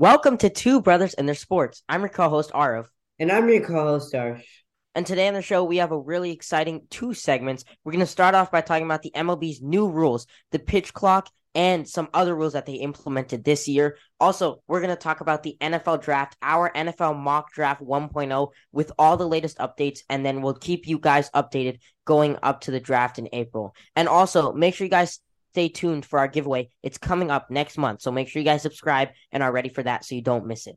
Welcome to Two Brothers and Their Sports. I'm your co-host Aarav, And I'm your co-host Arsh. And today on the show, we have a really exciting two segments. We're going to start off by talking about the MLB's new rules, the pitch clock, and some other rules that they implemented this year. Also, we're going to talk about the NFL draft, our NFL mock draft 1.0 with all the latest updates, and then we'll keep you guys updated going up to the draft in April. And also, make sure you guys stay tuned for our giveaway. It's coming up next month. So make sure you guys subscribe and are ready for that so you don't miss it.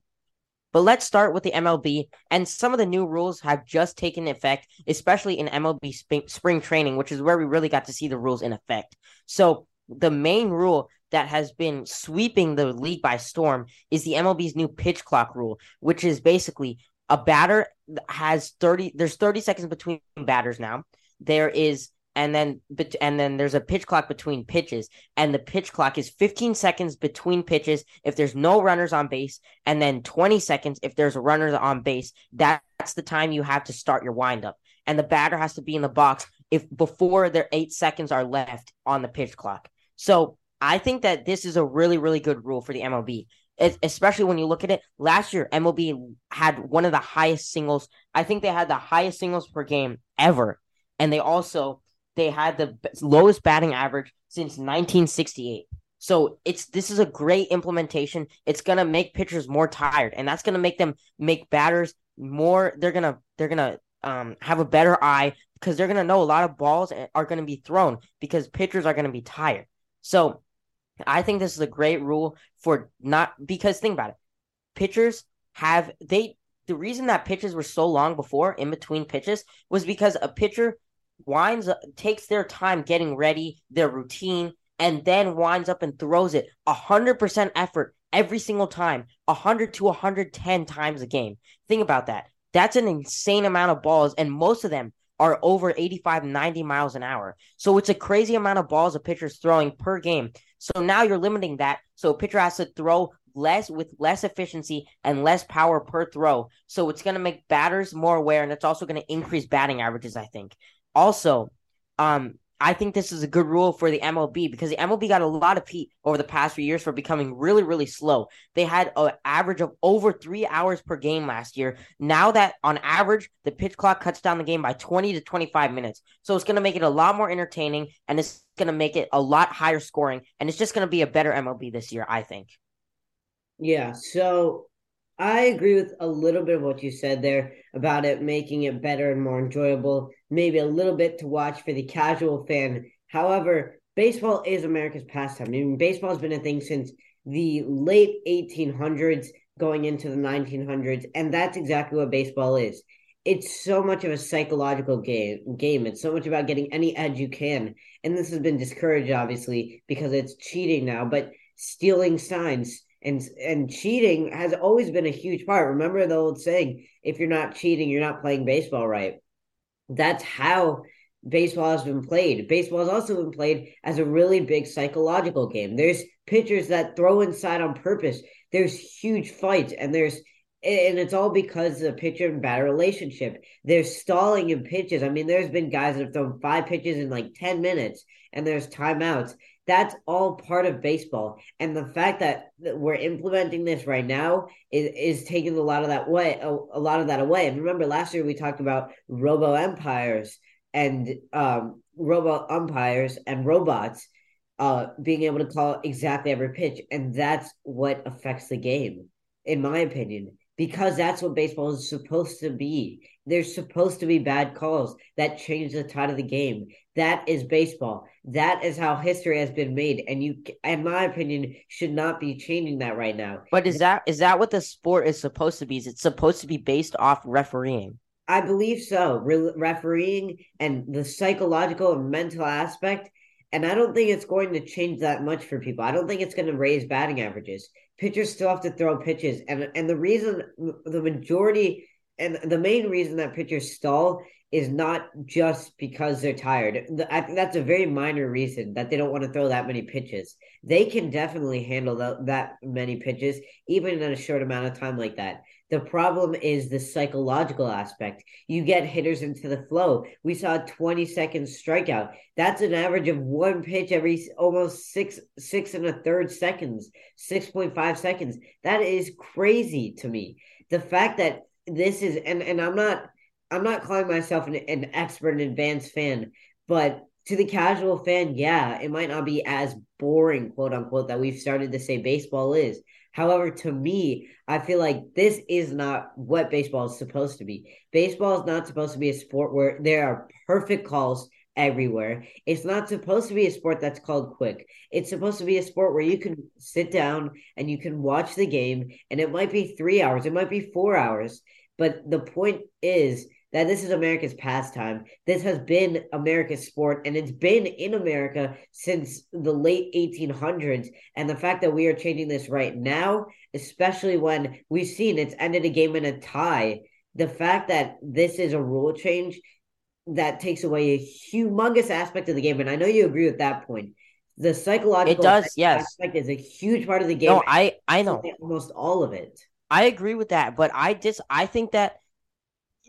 But let's start with the MLB. And some of the new rules have just taken effect, especially in MLB sp- spring training, which is where we really got to see the rules in effect. So the main rule that has been sweeping the league by storm is the MLB's new pitch clock rule, which is basically a batter has 30 there's 30 seconds between batters now. There is and then and then there's a pitch clock between pitches and the pitch clock is 15 seconds between pitches if there's no runners on base and then 20 seconds if there's runners on base. That's the time you have to start your windup and the batter has to be in the box if before their 8 seconds are left on the pitch clock. So I think that this is a really really good rule for the MLB especially when you look at it. Last year MLB had one of the highest singles. I think they had the highest singles per game ever and they also they had the lowest batting average since 1968. So it's this is a great implementation. It's gonna make pitchers more tired, and that's gonna make them make batters more. They're gonna they're gonna um have a better eye because they're gonna know a lot of balls are gonna be thrown because pitchers are gonna be tired. So I think this is a great rule for not because think about it. Pitchers have they the reason that pitches were so long before in between pitches was because a pitcher winds up, takes their time getting ready, their routine, and then winds up and throws it 100% effort every single time, 100 to 110 times a game. Think about that. That's an insane amount of balls, and most of them are over 85, 90 miles an hour. So it's a crazy amount of balls a pitcher's throwing per game. So now you're limiting that. So a pitcher has to throw less with less efficiency and less power per throw. So it's going to make batters more aware, and it's also going to increase batting averages, I think. Also, um, I think this is a good rule for the MLB because the MLB got a lot of heat over the past few years for becoming really, really slow. They had an average of over three hours per game last year. Now that on average, the pitch clock cuts down the game by 20 to 25 minutes. So it's going to make it a lot more entertaining and it's going to make it a lot higher scoring. And it's just going to be a better MLB this year, I think. Yeah. So I agree with a little bit of what you said there about it making it better and more enjoyable, maybe a little bit to watch for the casual fan. However, baseball is America's pastime. I mean, baseball has been a thing since the late 1800s going into the 1900s, and that's exactly what baseball is. It's so much of a psychological game. Game. It's so much about getting any edge you can, and this has been discouraged, obviously, because it's cheating now. But stealing signs, and and cheating has always been a huge part. Remember the old saying, if you're not cheating, you're not playing baseball right. That's how baseball has been played. Baseball has also been played as a really big psychological game. There's pitchers that throw inside on purpose. There's huge fights and there's and it's all because of the pitcher and batter relationship. They're stalling in pitches. I mean, there's been guys that have thrown five pitches in like 10 minutes and there's timeouts. That's all part of baseball. And the fact that we're implementing this right now is, is taking a lot of that way, a, a lot of that away. And remember, last year we talked about robo umpires and um, robo umpires and robots uh, being able to call exactly every pitch. And that's what affects the game, in my opinion because that's what baseball is supposed to be. There's supposed to be bad calls that change the tide of the game. That is baseball. That is how history has been made, and you, in my opinion, should not be changing that right now. But is that is that what the sport is supposed to be? Is it supposed to be based off refereeing? I believe so. Re- refereeing and the psychological and mental aspect and I don't think it's going to change that much for people. I don't think it's going to raise batting averages. Pitchers still have to throw pitches, and and the reason the majority and the main reason that pitchers stall is not just because they're tired. I think that's a very minor reason that they don't want to throw that many pitches. They can definitely handle that, that many pitches, even in a short amount of time like that. The problem is the psychological aspect. You get hitters into the flow. We saw a 20 second strikeout. That's an average of one pitch every almost six, six and a third seconds, 6.5 seconds. That is crazy to me. The fact that this is, and, and I'm not, I'm not calling myself an, an expert, an advanced fan, but to the casual fan, yeah, it might not be as boring, quote unquote, that we've started to say baseball is. However, to me, I feel like this is not what baseball is supposed to be. Baseball is not supposed to be a sport where there are perfect calls everywhere. It's not supposed to be a sport that's called quick. It's supposed to be a sport where you can sit down and you can watch the game, and it might be three hours, it might be four hours. But the point is that this is America's pastime. This has been America's sport, and it's been in America since the late 1800s. And the fact that we are changing this right now, especially when we've seen it's ended a game in a tie, the fact that this is a rule change that takes away a humongous aspect of the game. And I know you agree with that point. The psychological it does, yes. aspect is a huge part of the game. No, I I know almost all of it. I agree with that, but I just I think that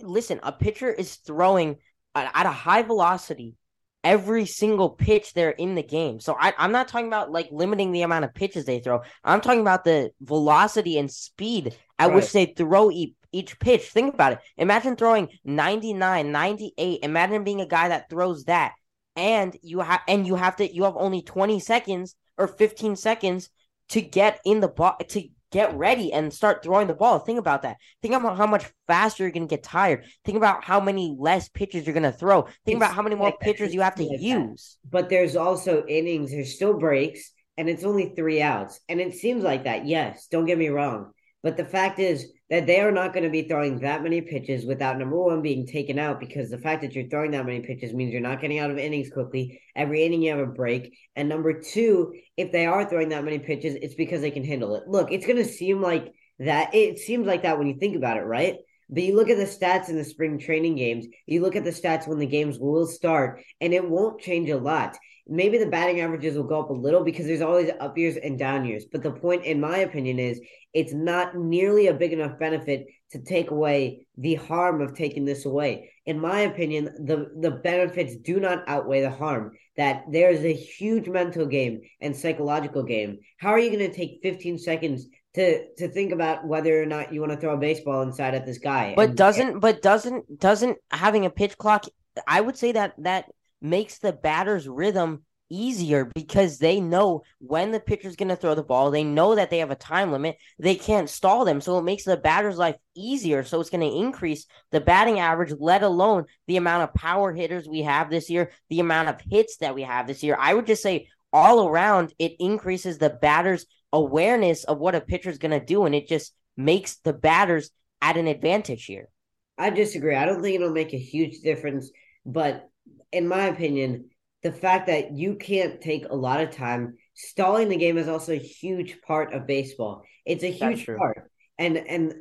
listen, a pitcher is throwing at a high velocity every single pitch they're in the game. So I, am not talking about like limiting the amount of pitches they throw. I'm talking about the velocity and speed at right. which they throw each, each pitch. Think about it. Imagine throwing 99, 98. Imagine being a guy that throws that. And you have and you have to you have only 20 seconds or 15 seconds to get in the ball to get ready and start throwing the ball. Think about that. Think about how much faster you're going to get tired. Think about how many less pitches you're going to throw. Think it's about how many more like pitchers you have to like use. That. But there's also innings, there's still breaks, and it's only three outs. And it seems like that, yes, don't get me wrong. But the fact is, that they are not going to be throwing that many pitches without number one being taken out because the fact that you're throwing that many pitches means you're not getting out of innings quickly. Every inning you have a break. And number two, if they are throwing that many pitches, it's because they can handle it. Look, it's going to seem like that. It seems like that when you think about it, right? But you look at the stats in the spring training games, you look at the stats when the games will start, and it won't change a lot. Maybe the batting averages will go up a little because there's always up years and down years. But the point, in my opinion, is it's not nearly a big enough benefit to take away the harm of taking this away. In my opinion, the, the benefits do not outweigh the harm. That there's a huge mental game and psychological game. How are you going to take 15 seconds to to think about whether or not you want to throw a baseball inside at this guy? But and, doesn't but doesn't doesn't having a pitch clock? I would say that that makes the batter's rhythm easier because they know when the pitcher's going to throw the ball. They know that they have a time limit. They can't stall them. So it makes the batter's life easier. So it's going to increase the batting average, let alone the amount of power hitters we have this year, the amount of hits that we have this year. I would just say all around, it increases the batter's awareness of what a pitcher's going to do. And it just makes the batters at an advantage here. I disagree. I don't think it'll make a huge difference. But in my opinion, the fact that you can't take a lot of time stalling the game is also a huge part of baseball. It's a huge part. And and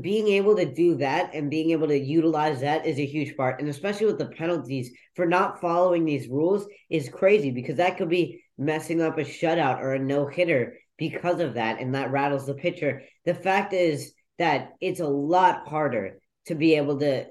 being able to do that and being able to utilize that is a huge part. And especially with the penalties for not following these rules is crazy because that could be messing up a shutout or a no hitter because of that. And that rattles the pitcher. The fact is that it's a lot harder to be able to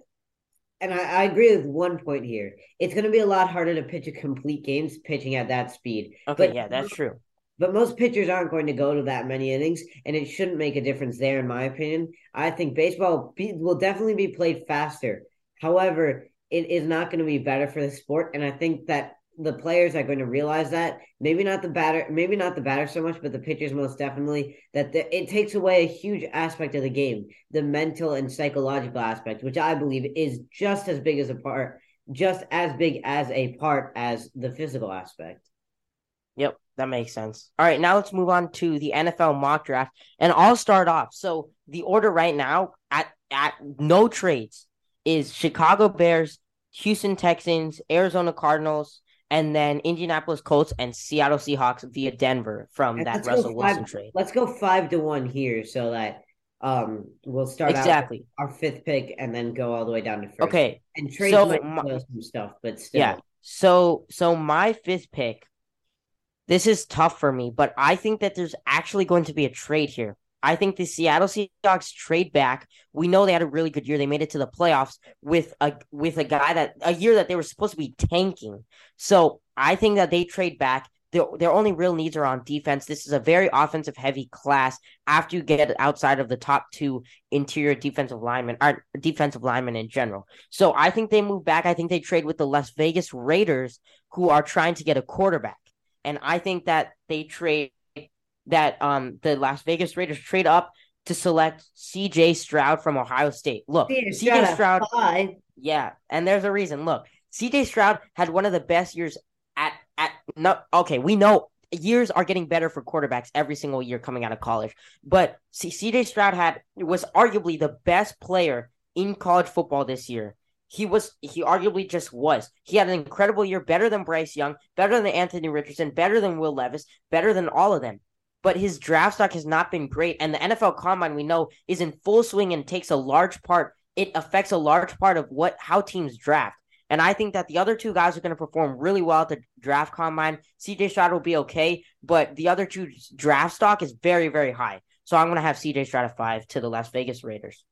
and I, I, agree with one point here. It's going to be a lot harder to pitch a complete game pitching at that speed. Okay, but, yeah, that's true. But most pitchers aren't going to go to that many innings, and it shouldn't make a difference there, in my opinion. I think baseball be, will definitely be played faster. However, it is not going to be better for the sport, and I think that the players are going to realize that. Maybe not the batter maybe not the batter so much but the pitchers most definitely that the, it takes away a huge aspect of the game the mental and psychological aspect which i believe is just as big as a part just as big as a part as the physical aspect. Yep that makes sense. All right now let's move on to the nfl mock draft and i'll start off. So the order right now at at no trades is chicago bears houston texans arizona cardinals and then Indianapolis Colts and Seattle Seahawks via Denver from and that Russell Wilson trade. Let's go five to one here so that um, we'll start exactly our fifth pick and then go all the way down to first. Okay, and trade so my, some stuff, but still, yeah. So, so my fifth pick. This is tough for me, but I think that there's actually going to be a trade here. I think the Seattle Seahawks trade back. We know they had a really good year. They made it to the playoffs with a with a guy that a year that they were supposed to be tanking. So I think that they trade back their, their only real needs are on defense. This is a very offensive heavy class after you get outside of the top two interior defensive linemen or defensive linemen in general. So I think they move back. I think they trade with the Las Vegas Raiders who are trying to get a quarterback. And I think that they trade that um the Las Vegas Raiders trade up to select CJ Stroud from Ohio State. Look, CJ Stroud. Yeah, and there's a reason. Look, CJ Stroud had one of the best years at at no okay, we know years are getting better for quarterbacks every single year coming out of college. But CJ Stroud had was arguably the best player in college football this year. He was he arguably just was. He had an incredible year, better than Bryce Young, better than Anthony Richardson, better than Will Levis, better than all of them. But his draft stock has not been great. And the NFL combine we know is in full swing and takes a large part. It affects a large part of what how teams draft. And I think that the other two guys are going to perform really well at the draft combine. CJ Stroud will be okay, but the other two draft stock is very, very high. So I'm going to have CJ Stroud at five to the Las Vegas Raiders.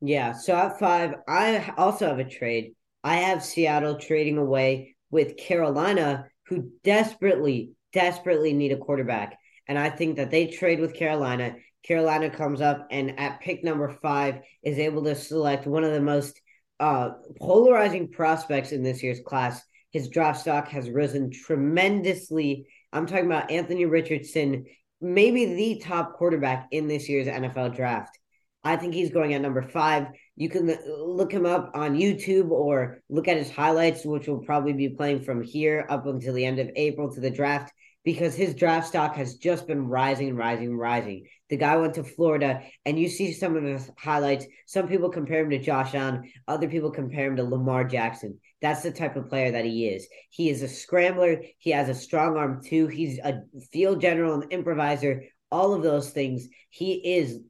Yeah. So at five, I also have a trade. I have Seattle trading away with Carolina, who desperately, desperately need a quarterback. And I think that they trade with Carolina. Carolina comes up and at pick number five is able to select one of the most uh, polarizing prospects in this year's class. His draft stock has risen tremendously. I'm talking about Anthony Richardson, maybe the top quarterback in this year's NFL draft. I think he's going at number five. You can look him up on YouTube or look at his highlights, which will probably be playing from here up until the end of April to the draft because his draft stock has just been rising, rising, rising. The guy went to Florida, and you see some of his highlights. Some people compare him to Josh Allen, other people compare him to Lamar Jackson. That's the type of player that he is. He is a scrambler. He has a strong arm too. He's a field general and improviser. All of those things. He is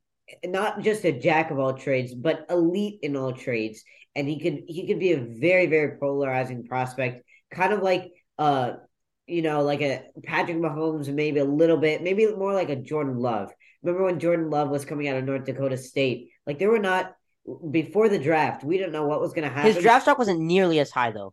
not just a jack of all trades, but elite in all trades. And he could he could be a very very polarizing prospect, kind of like uh you know, like a Patrick Mahomes, maybe a little bit, maybe more like a Jordan Love. Remember when Jordan Love was coming out of North Dakota State? Like they were not before the draft. We didn't know what was going to happen. His draft stock wasn't nearly as high though.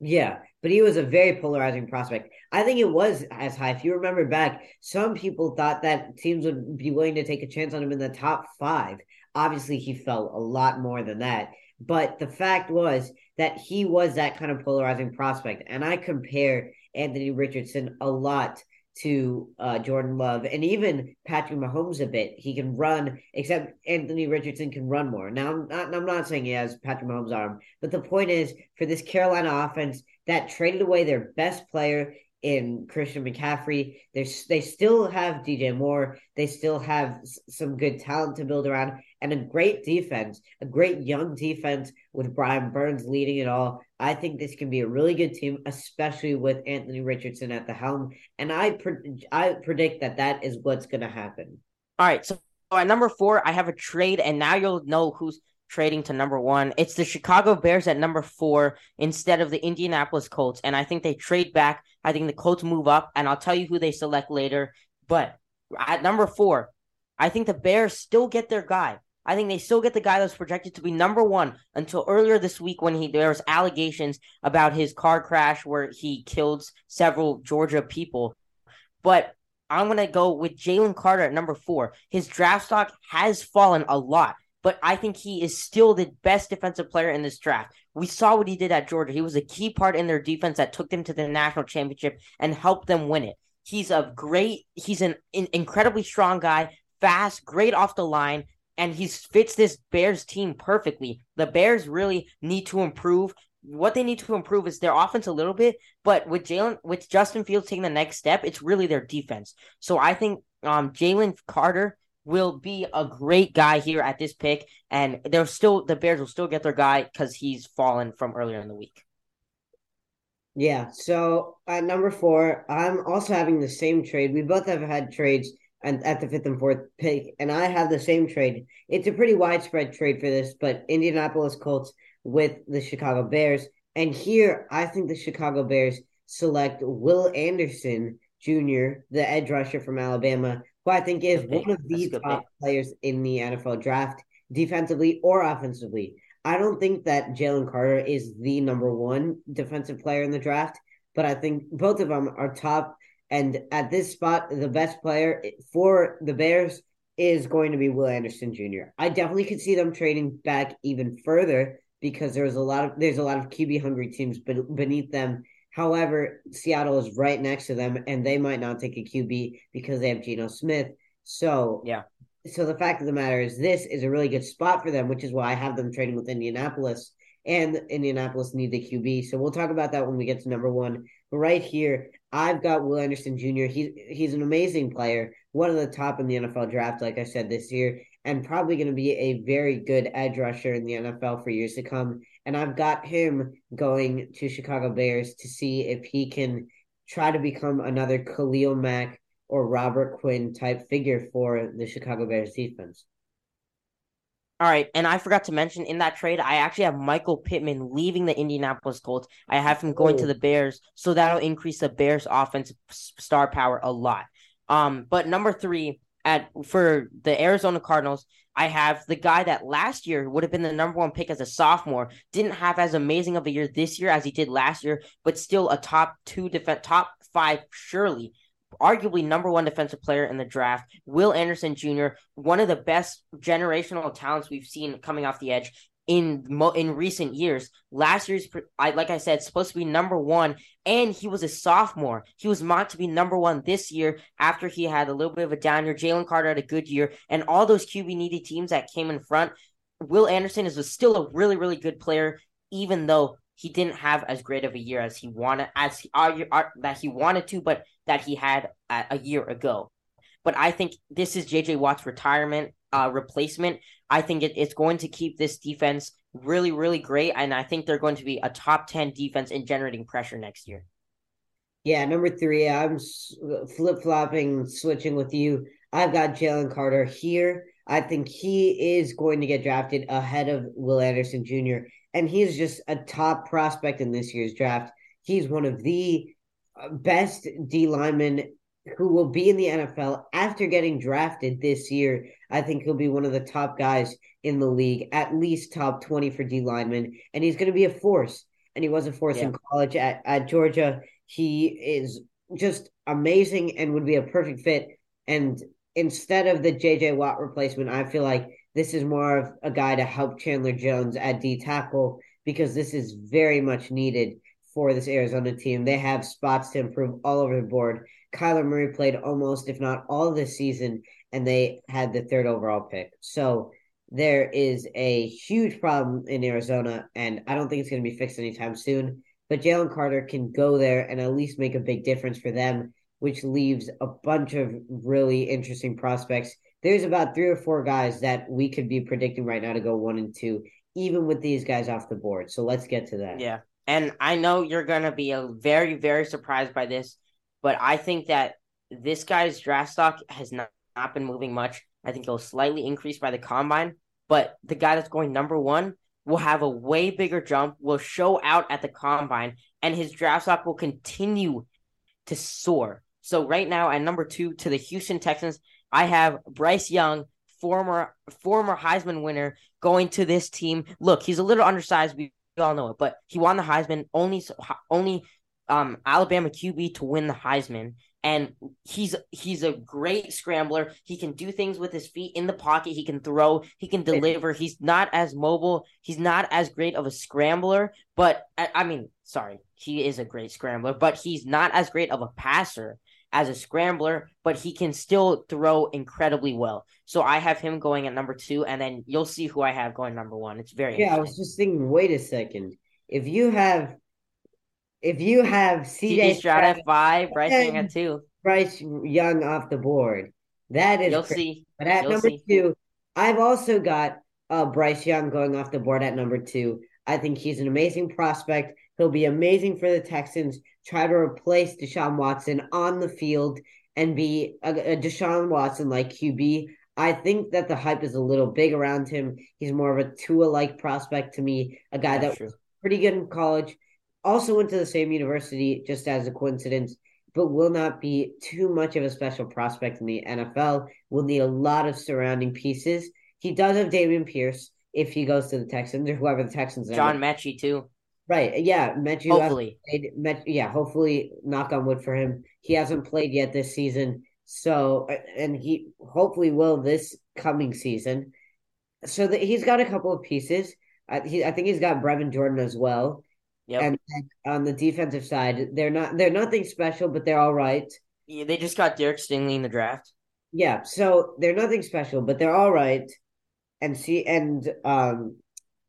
Yeah, but he was a very polarizing prospect. I think it was as high. If you remember back, some people thought that teams would be willing to take a chance on him in the top five. Obviously, he fell a lot more than that. But the fact was that he was that kind of polarizing prospect. And I compare Anthony Richardson a lot to uh, Jordan Love and even Patrick Mahomes a bit. He can run, except Anthony Richardson can run more. Now, I'm not, I'm not saying he has Patrick Mahomes' arm, but the point is for this Carolina offense that traded away their best player in Christian McCaffrey. They they still have DJ Moore. They still have some good talent to build around and a great defense, a great young defense with Brian Burns leading it all. I think this can be a really good team, especially with Anthony Richardson at the helm. And I pre- I predict that that is what's going to happen. All right, so at number four, I have a trade, and now you'll know who's trading to number one. It's the Chicago Bears at number four instead of the Indianapolis Colts. And I think they trade back. I think the Colts move up, and I'll tell you who they select later. But at number four, I think the Bears still get their guy. I think they still get the guy that's projected to be number one until earlier this week when he there was allegations about his car crash where he killed several Georgia people. But I'm gonna go with Jalen Carter at number four. His draft stock has fallen a lot but I think he is still the best defensive player in this draft. We saw what he did at Georgia. He was a key part in their defense that took them to the national championship and helped them win it. He's a great, he's an, an incredibly strong guy, fast, great off the line, and he fits this Bears team perfectly. The Bears really need to improve. What they need to improve is their offense a little bit, but with Jalen, with Justin Fields taking the next step, it's really their defense. So I think um, Jalen Carter will be a great guy here at this pick, and they're still the Bears will still get their guy because he's fallen from earlier in the week. Yeah. So at number four, I'm also having the same trade. We both have had trades and at the fifth and fourth pick, and I have the same trade. It's a pretty widespread trade for this, but Indianapolis Colts with the Chicago Bears. And here, I think the Chicago Bears select Will Anderson Jr., the edge rusher from Alabama, who I think is one of the top pick. players in the NFL draft, defensively or offensively. I don't think that Jalen Carter is the number one defensive player in the draft, but I think both of them are top. And at this spot, the best player for the Bears is going to be Will Anderson Jr. I definitely could see them trading back even further because there's a lot of there's a lot of QB hungry teams beneath them. However, Seattle is right next to them, and they might not take a QB because they have Geno Smith. So yeah. So the fact of the matter is, this is a really good spot for them, which is why I have them trading with Indianapolis, and Indianapolis need the QB. So we'll talk about that when we get to number one. But right here, I've got Will Anderson Jr. He's he's an amazing player, one of the top in the NFL draft, like I said this year and probably going to be a very good edge rusher in the NFL for years to come. And I've got him going to Chicago Bears to see if he can try to become another Khalil Mack or Robert Quinn type figure for the Chicago Bears defense. All right, and I forgot to mention in that trade, I actually have Michael Pittman leaving the Indianapolis Colts. I have him going oh. to the Bears, so that'll increase the Bears' offense star power a lot. Um, but number three, at for the Arizona Cardinals, I have the guy that last year would have been the number one pick as a sophomore, didn't have as amazing of a year this year as he did last year, but still a top two defense, top five surely, arguably number one defensive player in the draft. Will Anderson Jr., one of the best generational talents we've seen coming off the edge in mo- in recent years. Last year's, I like I said, supposed to be number one, and he was a sophomore. He was mocked to be number one this year after he had a little bit of a down year. Jalen Carter had a good year, and all those QB needy teams that came in front. Will Anderson is a, still a really really good player, even though he didn't have as great of a year as he wanted as he, uh, uh, that he wanted to, but that he had a, a year ago. But I think this is JJ Watt's retirement uh, replacement. I think it, it's going to keep this defense really, really great. And I think they're going to be a top 10 defense in generating pressure next year. Yeah, number three, I'm flip flopping, switching with you. I've got Jalen Carter here. I think he is going to get drafted ahead of Will Anderson Jr. And he is just a top prospect in this year's draft. He's one of the best D linemen who will be in the NFL after getting drafted this year. I think he'll be one of the top guys in the league, at least top 20 for D lineman. And he's going to be a force. And he was a force yeah. in college at, at Georgia. He is just amazing and would be a perfect fit. And instead of the JJ Watt replacement, I feel like this is more of a guy to help Chandler Jones at D tackle because this is very much needed for this Arizona team. They have spots to improve all over the board. Kyler Murray played almost, if not all, this season, and they had the third overall pick. So there is a huge problem in Arizona, and I don't think it's going to be fixed anytime soon. But Jalen Carter can go there and at least make a big difference for them, which leaves a bunch of really interesting prospects. There's about three or four guys that we could be predicting right now to go one and two, even with these guys off the board. So let's get to that. Yeah. And I know you're going to be a very, very surprised by this but I think that this guy's draft stock has not, not been moving much. I think it'll slightly increase by the combine, but the guy that's going number one will have a way bigger jump, will show out at the combine, and his draft stock will continue to soar. So right now at number two to the Houston Texans, I have Bryce Young, former former Heisman winner, going to this team. Look, he's a little undersized. We all know it, but he won the Heisman only only um Alabama QB to win the Heisman and he's he's a great scrambler. He can do things with his feet in the pocket. He can throw. He can deliver. He's not as mobile. He's not as great of a scrambler. But I, I, mean, sorry, he is a great scrambler. But he's not as great of a passer as a scrambler. But he can still throw incredibly well. So I have him going at number two, and then you'll see who I have going number one. It's very yeah. I was just thinking. Wait a second. If you have if you have CJ Stroud at five, Bryce Young at two, Bryce Young off the board, that is you'll crazy. see. But at you'll number see. two, I've also got uh, Bryce Young going off the board at number two. I think he's an amazing prospect. He'll be amazing for the Texans. Try to replace Deshaun Watson on the field and be a, a Deshaun Watson like QB. I think that the hype is a little big around him. He's more of a Tua like prospect to me, a guy that was pretty good in college, also went to the same university, just as a coincidence, but will not be too much of a special prospect in the NFL. Will need a lot of surrounding pieces. He does have Dameon Pierce if he goes to the Texans or whoever the Texans. Are. John Metchie too. Right. Yeah. Metchie. Hopefully. Played, Met, yeah. Hopefully, knock on wood for him. He hasn't played yet this season. So, and he hopefully will this coming season. So that he's got a couple of pieces. I, he, I think he's got Brevin Jordan as well. Yep. And on the defensive side, they're not they're nothing special, but they're all right. Yeah, they just got Derek Stingley in the draft. Yeah, so they're nothing special, but they're all right. And see, and um,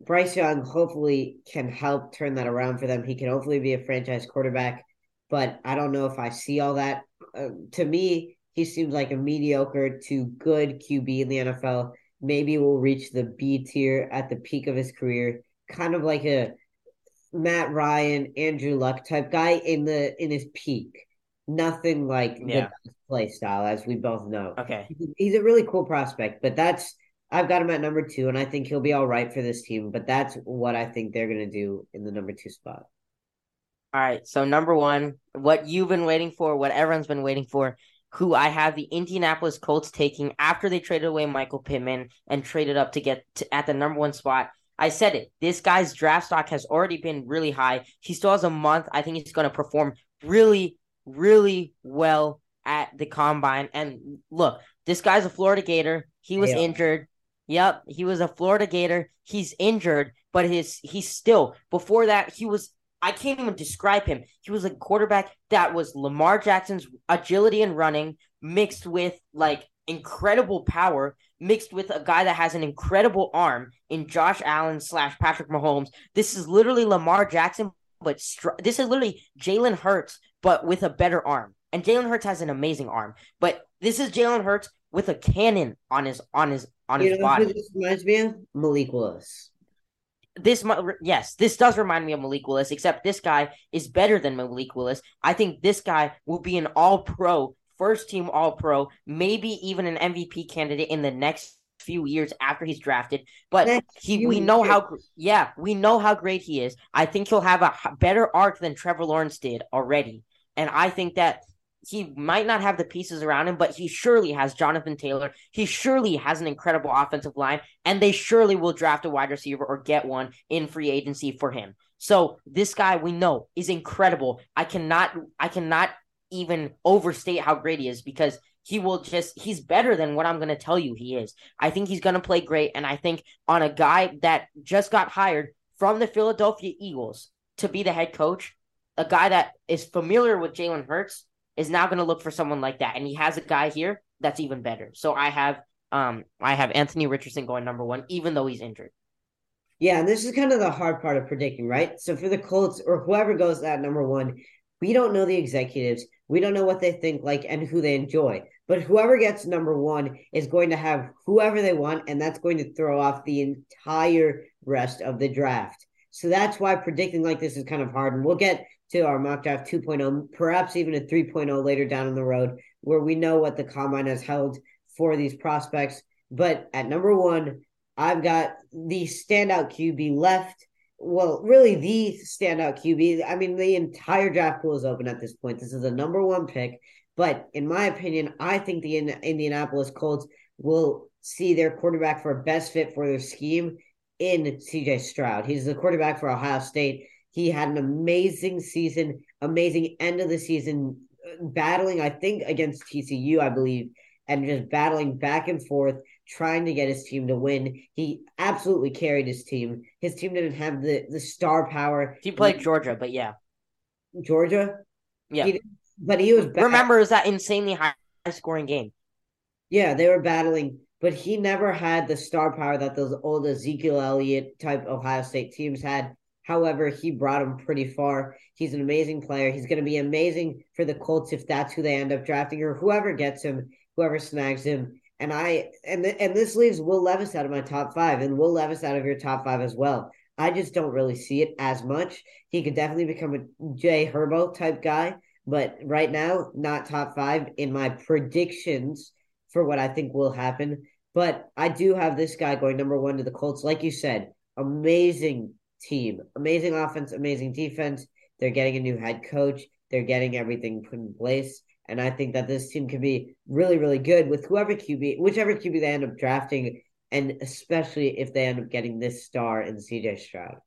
Bryce Young hopefully can help turn that around for them. He can hopefully be a franchise quarterback, but I don't know if I see all that. Uh, to me, he seems like a mediocre to good QB in the NFL. Maybe will reach the B tier at the peak of his career, kind of like a Matt Ryan, Andrew Luck type guy in the in his peak. Nothing like yeah. the play style, as we both know. Okay, he's a really cool prospect, but that's I've got him at number two, and I think he'll be all right for this team. But that's what I think they're gonna do in the number two spot. All right, so number one, what you've been waiting for, what everyone's been waiting for, who I have the Indianapolis Colts taking after they traded away Michael Pittman and traded up to get to, at the number one spot. I said it. This guy's draft stock has already been really high. He still has a month. I think he's going to perform really, really well at the combine. And look, this guy's a Florida Gator. He was yeah. injured. Yep, he was a Florida Gator. He's injured, but his he's still before that he was I can't even describe him. He was a quarterback that was Lamar Jackson's agility and running mixed with like incredible power, mixed with a guy that has an incredible arm in Josh Allen slash Patrick Mahomes. This is literally Lamar Jackson, but str- this is literally Jalen Hurts, but with a better arm. And Jalen Hurts has an amazing arm, but this is Jalen Hurts with a cannon on his on his on you his body. this reminds me of Malik Willis this yes, this does remind me of Malik Willis, except this guy is better than Malik Willis. I think this guy will be an all pro, first team all pro, maybe even an MVP candidate in the next few years after he's drafted. But next he we know years. how yeah, we know how great he is. I think he'll have a better arc than Trevor Lawrence did already. And I think that he might not have the pieces around him, but he surely has Jonathan Taylor. He surely has an incredible offensive line, and they surely will draft a wide receiver or get one in free agency for him. So this guy we know is incredible. I cannot I cannot even overstate how great he is because he will just he's better than what I'm going to tell you he is. I think he's going to play great and I think on a guy that just got hired from the Philadelphia Eagles to be the head coach, a guy that is familiar with Jalen Hurts is now going to look for someone like that, and he has a guy here that's even better. So I have um I have Anthony Richardson going number one, even though he's injured. Yeah, and this is kind of the hard part of predicting, right? So for the Colts or whoever goes at number one, we don't know the executives. We don't know what they think like and who they enjoy. But whoever gets number one is going to have whoever they want, and that's going to throw off the entire rest of the draft. So that's why predicting like this is kind of hard. And we'll get to our mock draft 2.0, perhaps even a 3.0 later down in the road, where we know what the combine has held for these prospects. But at number one, I've got the standout QB left. Well, really, the standout QB. I mean, the entire draft pool is open at this point. This is a number one pick. But in my opinion, I think the Indianapolis Colts will see their quarterback for best fit for their scheme in CJ Stroud. He's the quarterback for Ohio State. He had an amazing season, amazing end of the season, uh, battling, I think, against TCU, I believe, and just battling back and forth, trying to get his team to win. He absolutely carried his team. His team didn't have the, the star power. He played Georgia, but yeah. Georgia? Yeah. He, but he was. Remember, it was that insanely high scoring game. Yeah, they were battling, but he never had the star power that those old Ezekiel Elliott type Ohio State teams had. However, he brought him pretty far. He's an amazing player. He's going to be amazing for the Colts if that's who they end up drafting or whoever gets him, whoever snags him. And I and th- and this leaves Will Levis out of my top five, and Will Levis out of your top five as well. I just don't really see it as much. He could definitely become a Jay Herbo type guy, but right now, not top five in my predictions for what I think will happen. But I do have this guy going number one to the Colts. Like you said, amazing team, amazing offense, amazing defense. They're getting a new head coach. They're getting everything put in place. And I think that this team could be really, really good with whoever QB, whichever QB they end up drafting, and especially if they end up getting this star in CJ Stroud.